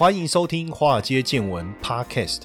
欢迎收听《华尔街见闻》Podcast。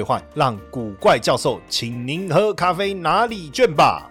兑换，让古怪教授请您喝咖啡哪里卷吧。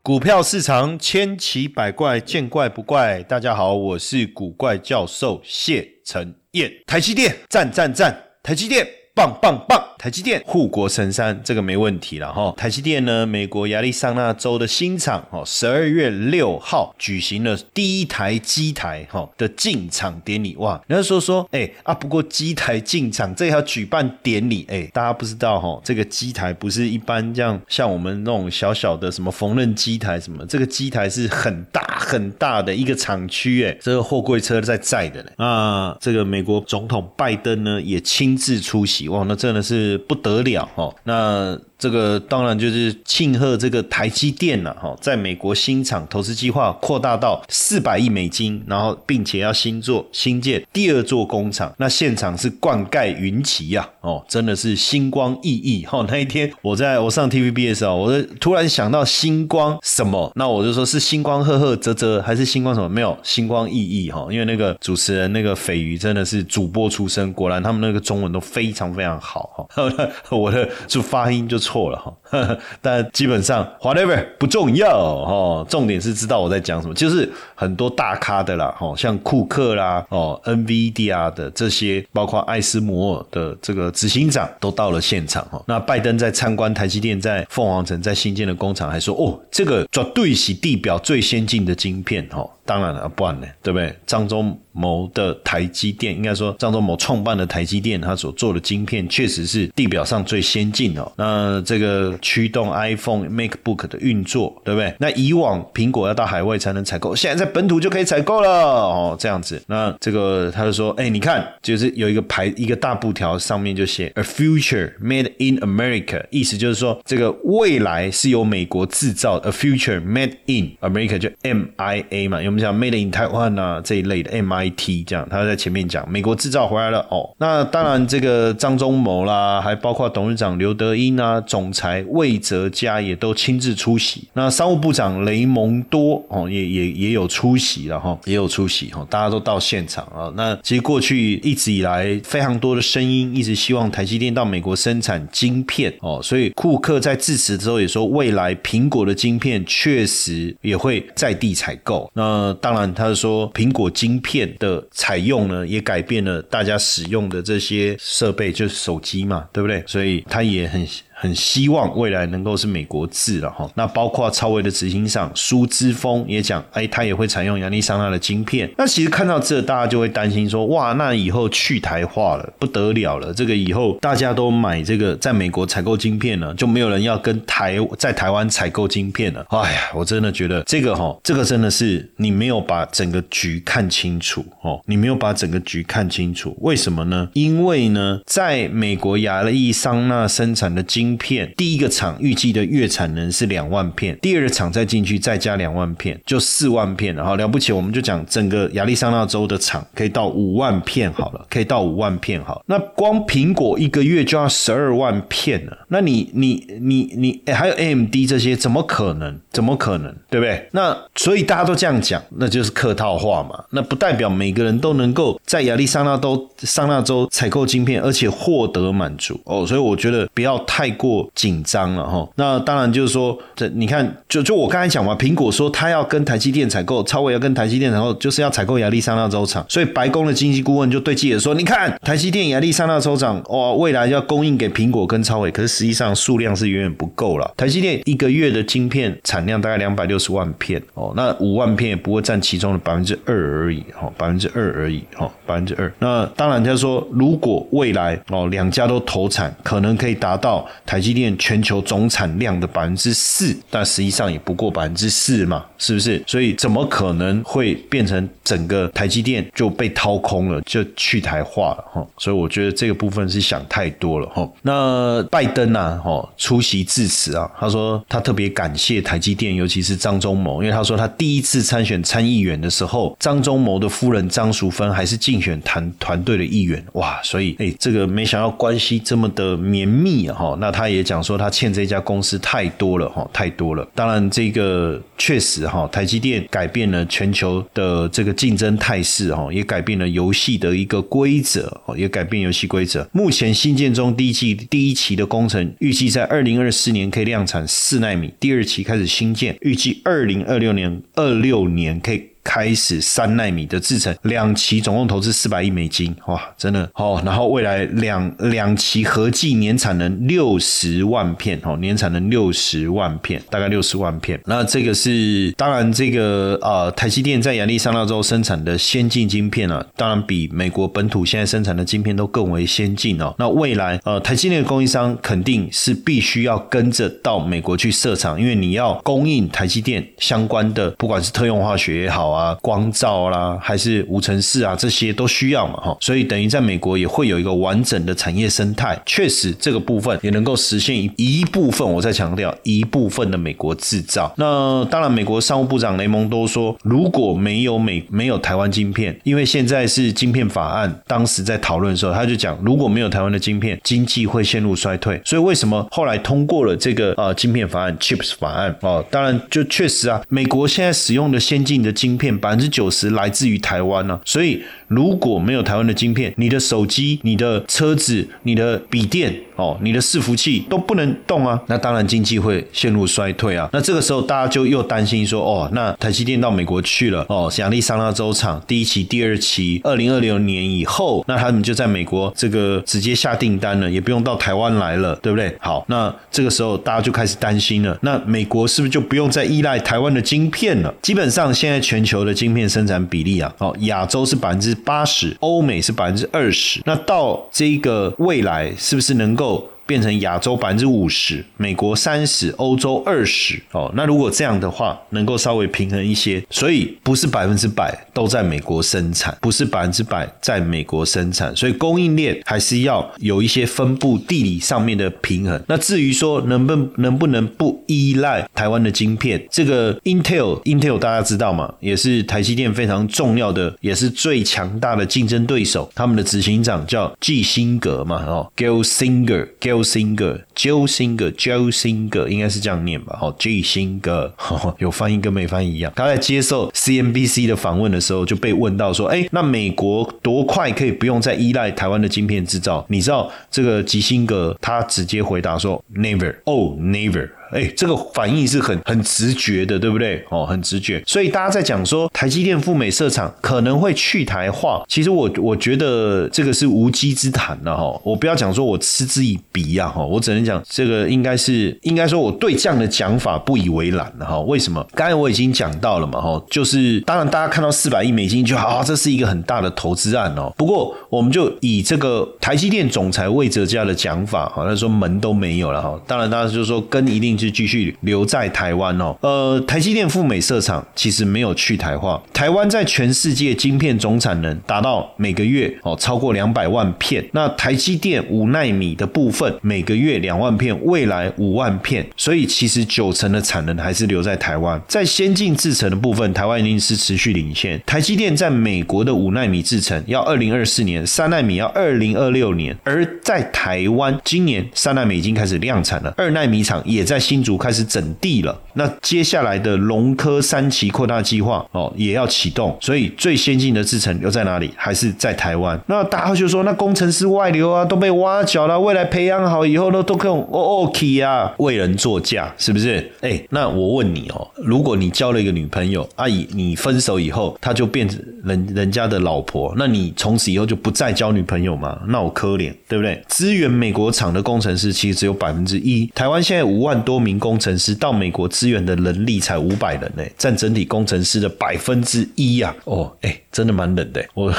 股票市场千奇百怪，见怪不怪。大家好，我是古怪教授谢承彦。台积电，赞赞赞！台积电。棒棒棒！台积电护国神山，这个没问题了哈。台积电呢，美国亚利桑那州的新厂哦，十二月六号举行了第一台机台哈的进场典礼。哇，人家说说，哎啊，不过机台进场这要举办典礼，哎，大家不知道哈，这个机台不是一般这样，像我们那种小小的什么缝纫机台什么，这个机台是很大很大的一个厂区，哎，这个货柜车在载的嘞。啊，这个美国总统拜登呢也亲自出席。哇，那真的是不得了哦！那。这个当然就是庆贺这个台积电了哈，在美国新厂投资计划扩大到四百亿美金，然后并且要新做新建第二座工厂，那现场是灌溉云旗呀，哦，真的是星光熠熠哈。那一天我在我上 TVB 的时候，我突然想到星光什么，那我就说是星光赫赫啧啧，还是星光什么？没有星光熠熠哈，因为那个主持人那个斐鱼真的是主播出身，果然他们那个中文都非常非常好哈。我的 就发音就出。错了哈，但基本上 whatever 不重要哦，重点是知道我在讲什么，就是很多大咖的啦，哦，像库克啦，哦，NVIDIA 的这些，包括艾斯摩尔的这个执行长都到了现场哈。那拜登在参观台积电在凤凰城在新建的工厂，还说哦，这个绝对是地表最先进的晶片哈。当然了，不然呢，对不对？张忠谋的台积电，应该说张忠谋创办的台积电，他所做的晶片确实是地表上最先进的。那这个驱动 iPhone、MacBook 的运作，对不对？那以往苹果要到海外才能采购，现在在本土就可以采购了哦，这样子。那这个他就说，哎，你看，就是有一个牌，一个大布条，上面就写 “A future made in America”，意思就是说，这个未来是由美国制造，“A future made in America” 就 MIA 嘛，用。我们讲 Made in Taiwan 啊这一类的 MIT 这样，他在前面讲美国制造回来了哦。那当然，这个张忠谋啦，还包括董事长刘德英啊，总裁魏哲嘉也都亲自出席。那商务部长雷蒙多哦，也也也有出席了哈，也有出席哈，大家都到现场啊。那其实过去一直以来非常多的声音，一直希望台积电到美国生产晶片哦。所以库克在致辞之后也说，未来苹果的晶片确实也会在地采购。那，当然，他说苹果晶片的采用呢，也改变了大家使用的这些设备，就是手机嘛，对不对？所以他也很。很希望未来能够是美国制了哈，那包括超威的执行长苏之峰也讲，哎，他也会采用亚利桑那的晶片。那其实看到这，大家就会担心说，哇，那以后去台化了，不得了了，这个以后大家都买这个在美国采购晶片了，就没有人要跟台在台湾采购晶片了。哎呀，我真的觉得这个哈，这个真的是你没有把整个局看清楚哦，你没有把整个局看清楚，为什么呢？因为呢，在美国亚利桑那生产的晶片第一个厂预计的月产能是两万片，第二个厂再进去再加两万片，就四万片然后了不起，我们就讲整个亚利桑那州的厂可以到五万片好了，可以到五万片好。那光苹果一个月就要十二万片了，那你你你你还有 AMD 这些，怎么可能？怎么可能？对不对？那所以大家都这样讲，那就是客套话嘛。那不代表每个人都能够在亚利桑那州桑那州采购晶片，而且获得满足哦。所以我觉得不要太。过紧张了哈，那当然就是说，这你看，就就我刚才讲嘛，苹果说他要跟台积电采购，超伟要跟台积电，然后就是要采购亚利桑那州厂，所以白宫的经济顾问就对记者说，你看台积电亚利桑那州厂，哇，未来要供应给苹果跟超伟，可是实际上数量是远远不够了。台积电一个月的晶片产量大概两百六十万片哦，那五万片也不会占其中的百分之二而已哈，百分之二而已哈，百分之二。那当然他说，如果未来哦两家都投产，可能可以达到。台积电全球总产量的百分之四，但实际上也不过百分之四嘛，是不是？所以怎么可能会变成整个台积电就被掏空了，就去台化了哈？所以我觉得这个部分是想太多了哈。那拜登呐，哈出席致辞啊，他说他特别感谢台积电，尤其是张忠谋，因为他说他第一次参选参议员的时候，张忠谋的夫人张淑芬还是竞选团团队的议员哇，所以哎，这个没想到关系这么的绵密啊哈。那他也讲说他欠这家公司太多了哈，太多了。当然这个确实哈，台积电改变了全球的这个竞争态势哈，也改变了游戏的一个规则，也改变游戏规则。目前新建中第一季第一期的工程预计在二零二四年可以量产四纳米，第二期开始新建，预计二零二六年二六年可以。开始三纳米的制程，两期总共投资四百亿美金，哇，真的哦。然后未来两两期合计年产能六十万片，哦，年产能六十万片，大概六十万片。那这个是当然，这个呃，台积电在亚利桑那州生产的先进晶片啊，当然比美国本土现在生产的晶片都更为先进哦。那未来呃，台积电的供应商肯定是必须要跟着到美国去设厂，因为你要供应台积电相关的，不管是特用化学也好。啊，光照啦，还是无尘室啊，这些都需要嘛，哈，所以等于在美国也会有一个完整的产业生态。确实，这个部分也能够实现一一部分。我再强调一部分的美国制造。那当然，美国商务部长雷蒙多说，如果没有美没有台湾晶片，因为现在是晶片法案，当时在讨论的时候，他就讲，如果没有台湾的晶片，经济会陷入衰退。所以为什么后来通过了这个呃晶片法案 （Chips 法案）哦？当然，就确实啊，美国现在使用的先进的晶片。片百分之九十来自于台湾呢，所以如果没有台湾的晶片，你的手机、你的车子、你的笔电。哦，你的伺服器都不能动啊，那当然经济会陷入衰退啊。那这个时候大家就又担心说，哦，那台积电到美国去了，哦，亚利桑那州厂第一期、第二期，二零二六年以后，那他们就在美国这个直接下订单了，也不用到台湾来了，对不对？好，那这个时候大家就开始担心了，那美国是不是就不用再依赖台湾的晶片了？基本上现在全球的晶片生产比例啊，哦，亚洲是百分之八十，欧美是百分之二十，那到这个未来是不是能够？够变成亚洲百分之五十，美国三十，欧洲二十哦。那如果这样的话，能够稍微平衡一些，所以不是百分之百都在美国生产，不是百分之百在美国生产，所以供应链还是要有一些分布地理上面的平衡。那至于说能不能不能不依赖台湾的晶片，这个 Intel，Intel 大家知道吗？也是台积电非常重要的，也是最强大的竞争对手。他们的执行长叫季辛格嘛，哦，Gil Singer，Gil。Joe Singer，Joe Singer，Joe Singer，应该是这样念吧？好，Joe Singer，有翻译跟没翻译一样。他在接受 CNBC 的访问的时候，就被问到说：“哎，那美国多快可以不用再依赖台湾的晶片制造？”你知道这个吉辛格他直接回答说：“Never，Oh never。”哎，这个反应是很很直觉的，对不对？哦，很直觉。所以大家在讲说台积电赴美设厂可能会去台化，其实我我觉得这个是无稽之谈了哈。我不要讲说我嗤之以鼻呀哈，我只能讲这个应该是应该说我对这样的讲法不以为然了哈。为什么？刚才我已经讲到了嘛哈，就是当然大家看到四百亿美金就啊，这是一个很大的投资案哦。不过我们就以这个台积电总裁魏哲家的讲法，好像说门都没有了哈。当然，大家就是说跟一定。是继续留在台湾哦。呃，台积电赴美设厂其实没有去台化。台湾在全世界晶片总产能达到每个月哦超过两百万片。那台积电五纳米的部分每个月两万片，未来五万片。所以其实九成的产能还是留在台湾。在先进制程的部分，台湾一定是持续领先。台积电在美国的五纳米制程要二零二四年，三纳米要二零二六年。而在台湾，今年三纳米已经开始量产了，二纳米厂也在。新竹开始整地了，那接下来的龙科三期扩大计划哦也要启动，所以最先进的制程留在哪里？还是在台湾？那大家就说，那工程师外流啊，都被挖角了，未来培养好以后呢，都可以 OK 啊，为人作嫁，是不是？哎，那我问你哦，如果你交了一个女朋友，阿姨，你分手以后，她就变成人人家的老婆，那你从此以后就不再交女朋友吗？那我可怜，对不对？支援美国厂的工程师其实只有百分之一，台湾现在五万多。名工程师到美国支援的能力才五百人呢，占整体工程师的百分之一呀！哦，哎，真的蛮冷的。我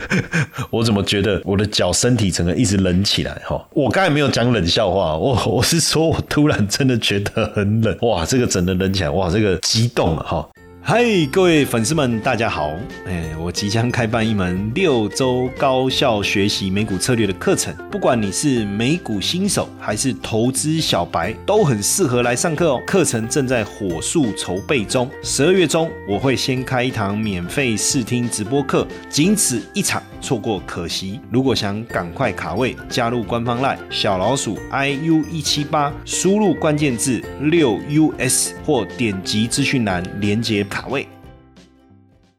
我怎么觉得我的脚身体整个一直冷起来？哈，我刚才没有讲冷笑话，我我是说我突然真的觉得很冷，哇，这个整的冷起来，哇，这个激动了哈。嗨，各位粉丝们，大家好！哎，我即将开办一门六周高效学习美股策略的课程，不管你是美股新手还是投资小白，都很适合来上课哦。课程正在火速筹备中，十二月中我会先开一堂免费试听直播课，仅此一场，错过可惜。如果想赶快卡位，加入官方 LINE 小老鼠 iu 一七八，输入关键字六 us 或点击资讯栏连接。卡位，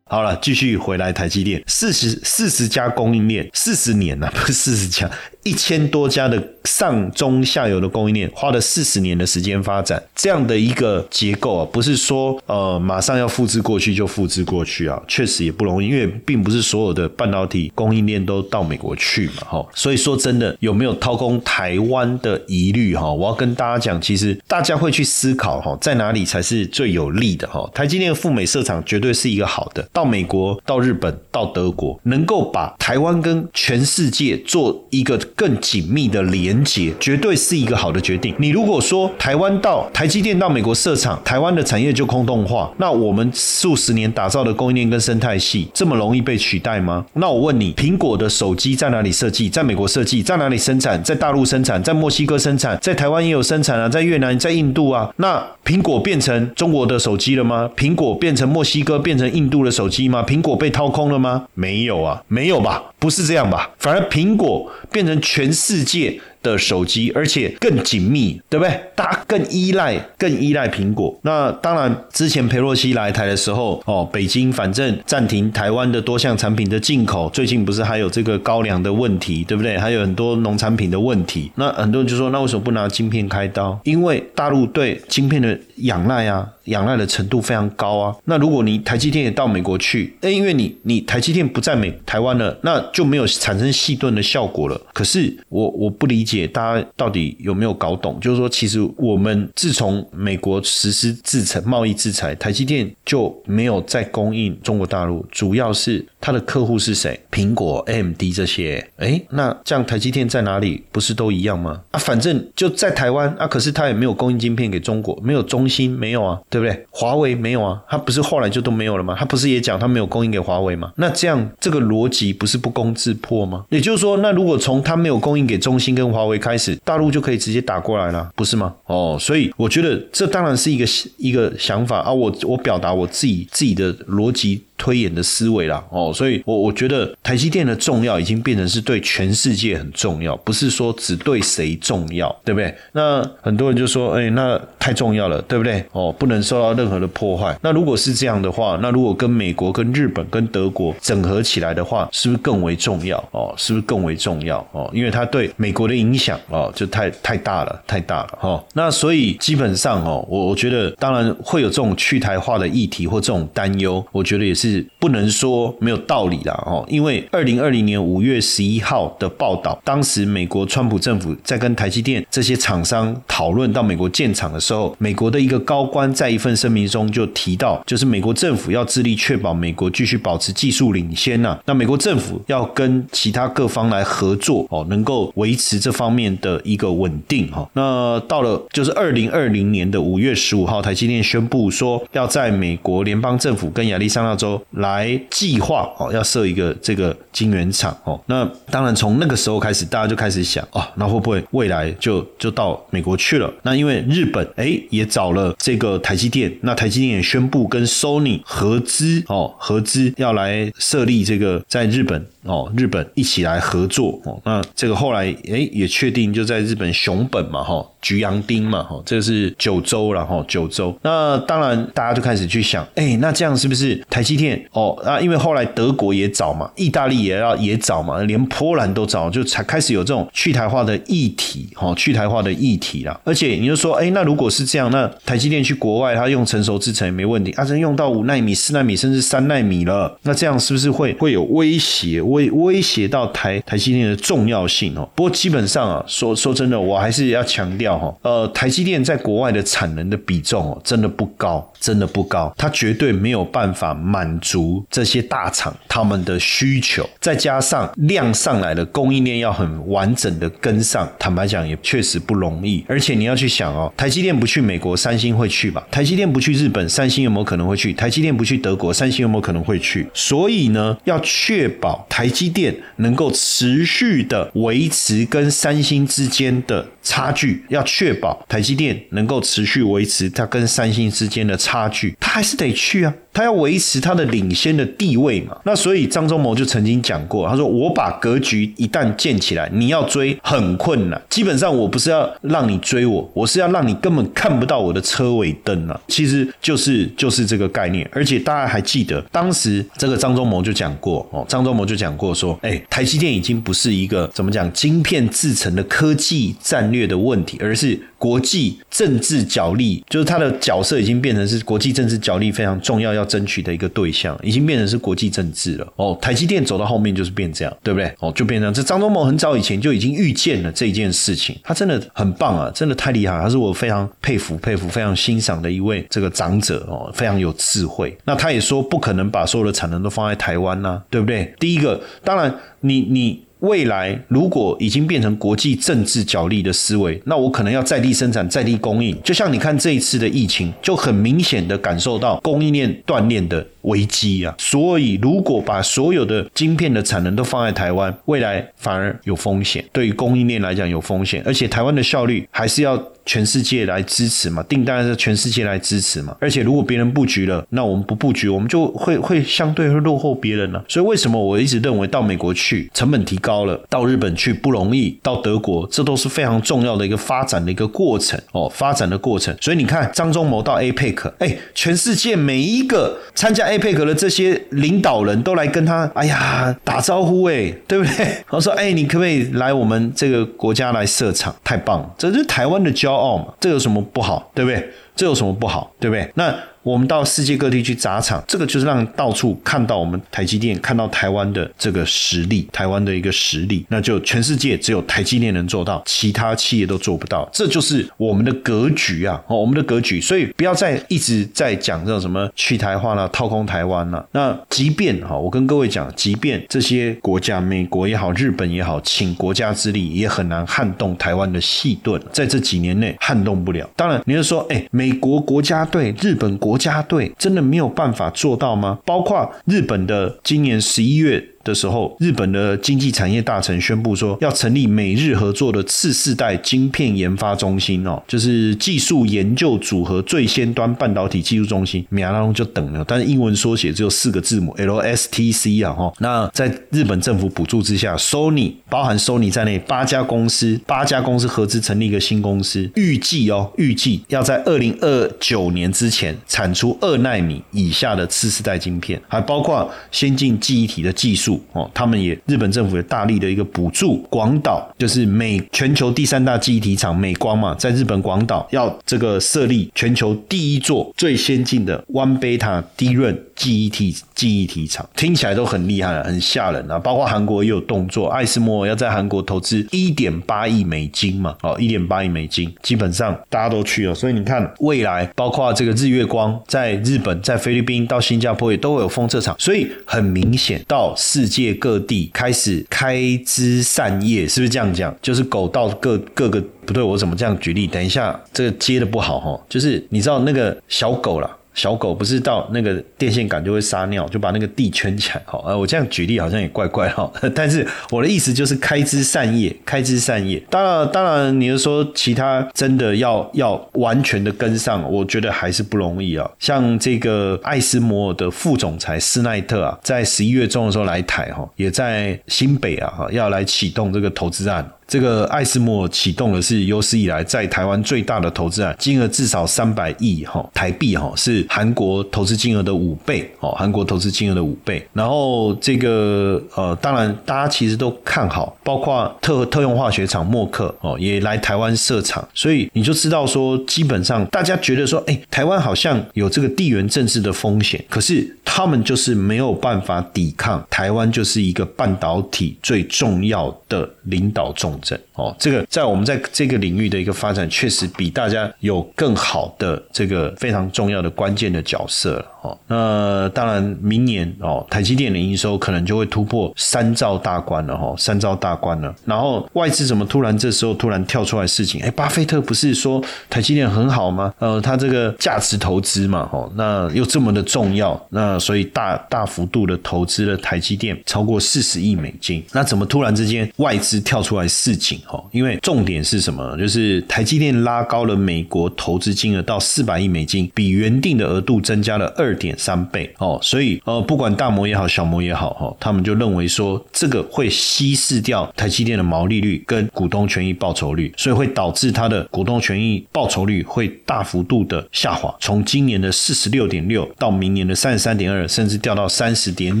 好了，继续回来台积电，四十四十家供应链，四十年了，不是四十家。一千多家的上中下游的供应链，花了四十年的时间发展，这样的一个结构啊，不是说呃马上要复制过去就复制过去啊，确实也不容易，因为并不是所有的半导体供应链都到美国去嘛，哈，所以说真的有没有掏空台湾的疑虑哈？我要跟大家讲，其实大家会去思考哈，在哪里才是最有利的哈？台积电赴美设厂绝对是一个好的，到美国、到日本、到德国，能够把台湾跟全世界做一个。更紧密的连接，绝对是一个好的决定。你如果说台湾到台积电到美国设厂，台湾的产业就空洞化，那我们数十年打造的供应链跟生态系，这么容易被取代吗？那我问你，苹果的手机在哪里设计？在美国设计？在哪里生产？在大陆生产？在墨西哥生产？在台湾也有生产啊？在越南？在印度啊？那苹果变成中国的手机了吗？苹果变成墨西哥、变成印度的手机吗？苹果被掏空了吗？没有啊，没有吧？不是这样吧？反而苹果变成。全世界。的手机，而且更紧密，对不对？大家更依赖，更依赖苹果。那当然，之前裴洛西来台的时候，哦，北京反正暂停台湾的多项产品的进口。最近不是还有这个高粱的问题，对不对？还有很多农产品的问题。那很多人就说，那为什么不拿晶片开刀？因为大陆对晶片的仰赖啊，仰赖的程度非常高啊。那如果你台积电也到美国去，那因为你你台积电不在美台湾了，那就没有产生细盾的效果了。可是我我不理解。大家到底有没有搞懂？就是说，其实我们自从美国实施制裁、贸易制裁，台积电就没有再供应中国大陆，主要是它的客户是谁？苹果、AMD 这些。哎，那这样台积电在哪里？不是都一样吗？啊，反正就在台湾啊，可是它也没有供应晶片给中国，没有中心，没有啊，对不对？华为没有啊，他不是后来就都没有了吗？他不是也讲他没有供应给华为吗？那这样这个逻辑不是不攻自破吗？也就是说，那如果从他没有供应给中兴跟华为开始，大陆就可以直接打过来了，不是吗？哦，所以我觉得这当然是一个一个想法啊。我我表达我自己自己的逻辑。推演的思维啦，哦，所以我我觉得台积电的重要已经变成是对全世界很重要，不是说只对谁重要，对不对？那很多人就说，哎，那太重要了，对不对？哦，不能受到任何的破坏。那如果是这样的话，那如果跟美国、跟日本、跟德国整合起来的话，是不是更为重要？哦，是不是更为重要？哦，因为它对美国的影响哦，就太太大了，太大了，哈。那所以基本上哦，我我觉得当然会有这种去台化的议题或这种担忧，我觉得也是。是不能说没有道理啦，哦，因为二零二零年五月十一号的报道，当时美国川普政府在跟台积电这些厂商讨论到美国建厂的时候，美国的一个高官在一份声明中就提到，就是美国政府要致力确保美国继续保持技术领先呐，那美国政府要跟其他各方来合作哦，能够维持这方面的一个稳定哈。那到了就是二零二零年的五月十五号，台积电宣布说要在美国联邦政府跟亚利桑那州。来计划哦，要设一个这个晶圆厂哦。那当然从那个时候开始，大家就开始想哦，那会不会未来就就到美国去了？那因为日本哎也找了这个台积电，那台积电也宣布跟 Sony 合资哦，合资要来设立这个在日本。哦，日本一起来合作哦，那这个后来诶也确定就在日本熊本嘛哈，菊阳町嘛哈，这个是九州了哈，九州。那当然大家就开始去想，哎，那这样是不是台积电哦？啊，因为后来德国也找嘛，意大利也要也找嘛，连波兰都找，就才开始有这种去台化的议题哈，去台化的议题啦。而且你就说，哎，那如果是这样，那台积电去国外，它用成熟制程也没问题，啊，真用到五纳米、四纳米甚至三纳米了，那这样是不是会会有威胁？威威胁到台台积电的重要性哦。不过基本上啊，说说真的，我还是要强调哈，呃，台积电在国外的产能的比重哦，真的不高，真的不高，它绝对没有办法满足这些大厂他们的需求，再加上量上来的供应链要很完整的跟上，坦白讲也确实不容易。而且你要去想哦，台积电不去美国，三星会去吧？台积电不去日本，三星有没有可能会去？台积电不去德国，三星有没有可能会去？所以呢，要确保台积电能够持续的维持跟三星之间的差距，要确保台积电能够持续维持它跟三星之间的差距，它还是得去啊。他要维持他的领先的地位嘛？那所以张忠谋就曾经讲过，他说：“我把格局一旦建起来，你要追很困难。基本上我不是要让你追我，我是要让你根本看不到我的车尾灯啊！其实就是就是这个概念。而且大家还记得，当时这个张忠谋就讲过哦，张忠谋就讲过说，哎，台积电已经不是一个怎么讲晶片制成的科技战略的问题，而是。”国际政治角力，就是他的角色已经变成是国际政治角力非常重要要争取的一个对象，已经变成是国际政治了。哦，台积电走到后面就是变这样，对不对？哦，就变成这张忠谋很早以前就已经预见了这件事情，他真的很棒啊，真的太厉害，他是我非常佩服、佩服、非常欣赏的一位这个长者哦，非常有智慧。那他也说不可能把所有的产能都放在台湾呐，对不对？第一个，当然你你。未来如果已经变成国际政治角力的思维，那我可能要在地生产、在地供应。就像你看这一次的疫情，就很明显的感受到供应链断裂的危机啊。所以，如果把所有的晶片的产能都放在台湾，未来反而有风险，对于供应链来讲有风险，而且台湾的效率还是要。全世界来支持嘛，订单是全世界来支持嘛。而且如果别人布局了，那我们不布局，我们就会会相对会落后别人呢。所以为什么我一直认为到美国去成本提高了，到日本去不容易，到德国这都是非常重要的一个发展的一个过程哦，发展的过程。所以你看张忠谋到 APEC，哎，全世界每一个参加配合了这些领导人都来跟他，哎呀打招呼哎，对不对？我说哎，你可不可以来我们这个国家来设厂？太棒了，这是台湾的骄。傲嘛，这有什么不好，对不对？这有什么不好，对不对？那。我们到世界各地去砸厂，这个就是让到处看到我们台积电，看到台湾的这个实力，台湾的一个实力，那就全世界只有台积电能做到，其他企业都做不到，这就是我们的格局啊！哦，我们的格局，所以不要再一直在讲这种什么去台化了、掏空台湾了。那即便哈，我跟各位讲，即便这些国家，美国也好，日本也好，请国家之力也很难撼动台湾的细盾，在这几年内撼动不了。当然，你就说，哎，美国国家队、日本国。国家队真的没有办法做到吗？包括日本的今年十一月。的时候，日本的经济产业大臣宣布说，要成立美日合作的次世代晶片研发中心哦，就是技术研究组合最先端半导体技术中心，米亚拉就等了。但是英文缩写只有四个字母 LSTC 啊哈。那在日本政府补助之下，Sony 包含 Sony 在内八家公司，八家公司合资成立一个新公司，预计哦，预计要在二零二九年之前产出二纳米以下的次世代晶片，还包括先进记忆体的技术。哦，他们也日本政府也大力的一个补助，广岛就是美全球第三大记忆体厂美光嘛，在日本广岛要这个设立全球第一座最先进的 One Beta 低润记忆体记忆体厂，听起来都很厉害，很吓人啊！包括韩国也有动作，艾斯摩要在韩国投资一点八亿美金嘛，哦，一点八亿美金，基本上大家都去了，所以你看未来包括这个日月光在日本、在菲律宾到新加坡也都会有封测厂，所以很明显到四。世界各地开始开枝散叶，是不是这样讲？就是狗到各各个不对，我怎么这样举例？等一下，这个接的不好哈。就是你知道那个小狗了。小狗不是到那个电线杆就会撒尿，就把那个地圈起来。好，呃，我这样举例好像也怪怪哈。但是我的意思就是开枝散叶，开枝散叶。当然，当然，你是说其他真的要要完全的跟上，我觉得还是不容易啊。像这个艾斯摩尔的副总裁斯奈特啊，在十一月中的时候来台哈，也在新北啊，要来启动这个投资案。这个艾斯莫启动的是有史以来在台湾最大的投资案，金额至少三百亿哈台币哈，是韩国投资金额的五倍哦，韩国投资金额的五倍。然后这个呃，当然大家其实都看好，包括特特用化学厂默克哦也来台湾设厂，所以你就知道说，基本上大家觉得说，哎，台湾好像有这个地缘政治的风险，可是他们就是没有办法抵抗，台湾就是一个半导体最重要的领导中。哦。这个在我们在这个领域的一个发展，确实比大家有更好的这个非常重要的关键的角色了哦。那当然，明年哦，台积电的营收可能就会突破三兆大关了哈，三兆大关了。然后外资怎么突然这时候突然跳出来事情？哎，巴菲特不是说台积电很好吗？呃，他这个价值投资嘛，哦，那又这么的重要，那所以大大幅度的投资了台积电超过四十亿美金。那怎么突然之间外资跳出来事情哦，因为重点是什么？就是台积电拉高了美国投资金额到四百亿美金，比原定的额度增加了二点三倍哦。所以呃，不管大摩也好，小摩也好，哈，他们就认为说这个会稀释掉台积电的毛利率跟股东权益报酬率，所以会导致它的股东权益报酬率会大幅度的下滑，从今年的四十六点六到明年的三十三点二，甚至掉到三十点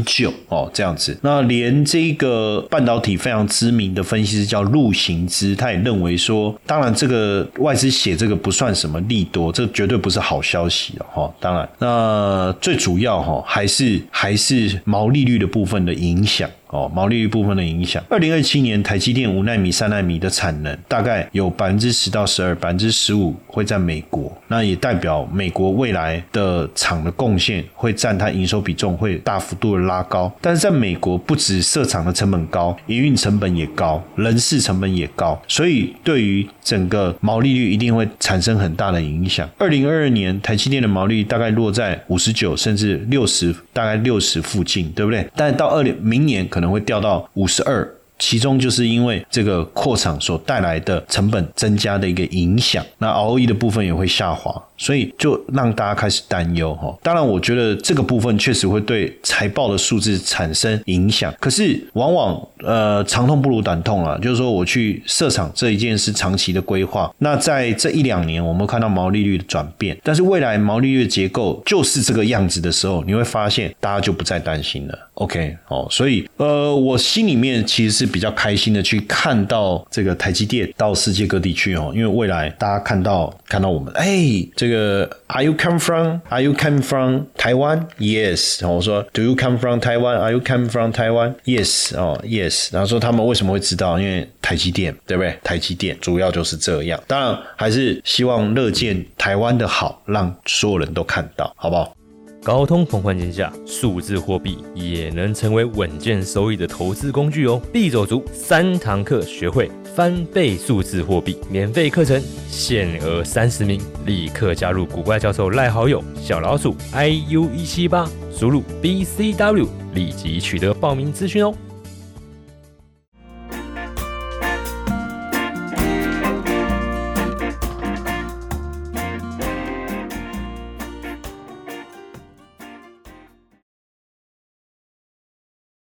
九哦，这样子。那连这个半导体非常知名的分析师叫陆行之，他也认为说，当然这个外资写这个不算什么利多，这绝对不是好消息了哈。当然，那最主要哈还是还是毛利率的部分的影响。哦，毛利率部分的影响。二零二七年，台积电五纳米、三纳米的产能大概有百分之十到十二，百分之十五会在美国。那也代表美国未来的厂的贡献会占它营收比重会大幅度的拉高。但是在美国，不止设厂的成本高，营运成本也高，人事成本也高，所以对于整个毛利率一定会产生很大的影响。二零二二年，台积电的毛利率大概落在五十九甚至六十，大概六十附近，对不对？但到二零明年可能会掉到五十二，其中就是因为这个扩厂所带来的成本增加的一个影响，那 ROE 的部分也会下滑。所以就让大家开始担忧哈。当然，我觉得这个部分确实会对财报的数字产生影响。可是，往往呃长痛不如短痛啊，就是说我去设厂这一件是长期的规划。那在这一两年，我们看到毛利率的转变，但是未来毛利率的结构就是这个样子的时候，你会发现大家就不再担心了。OK，哦，所以呃，我心里面其实是比较开心的，去看到这个台积电到世界各地去哦，因为未来大家看到看到我们，哎，这。这个 Are you come from? Are you come from Taiwan? Yes 然后。我说 Do you come from Taiwan? Are you come from Taiwan? Yes。哦，Yes。然后说他们为什么会知道？因为台积电，对不对？台积电主要就是这样。当然还是希望乐见台湾的好，让所有人都看到，好不好？高通膨环境下，数字货币也能成为稳健收益的投资工具哦。必走足三堂课，学会翻倍数字货币，免费课程限额三十名，立刻加入古怪教授赖好友小老鼠 iu 一七八，输入 bcw，立即取得报名资讯哦。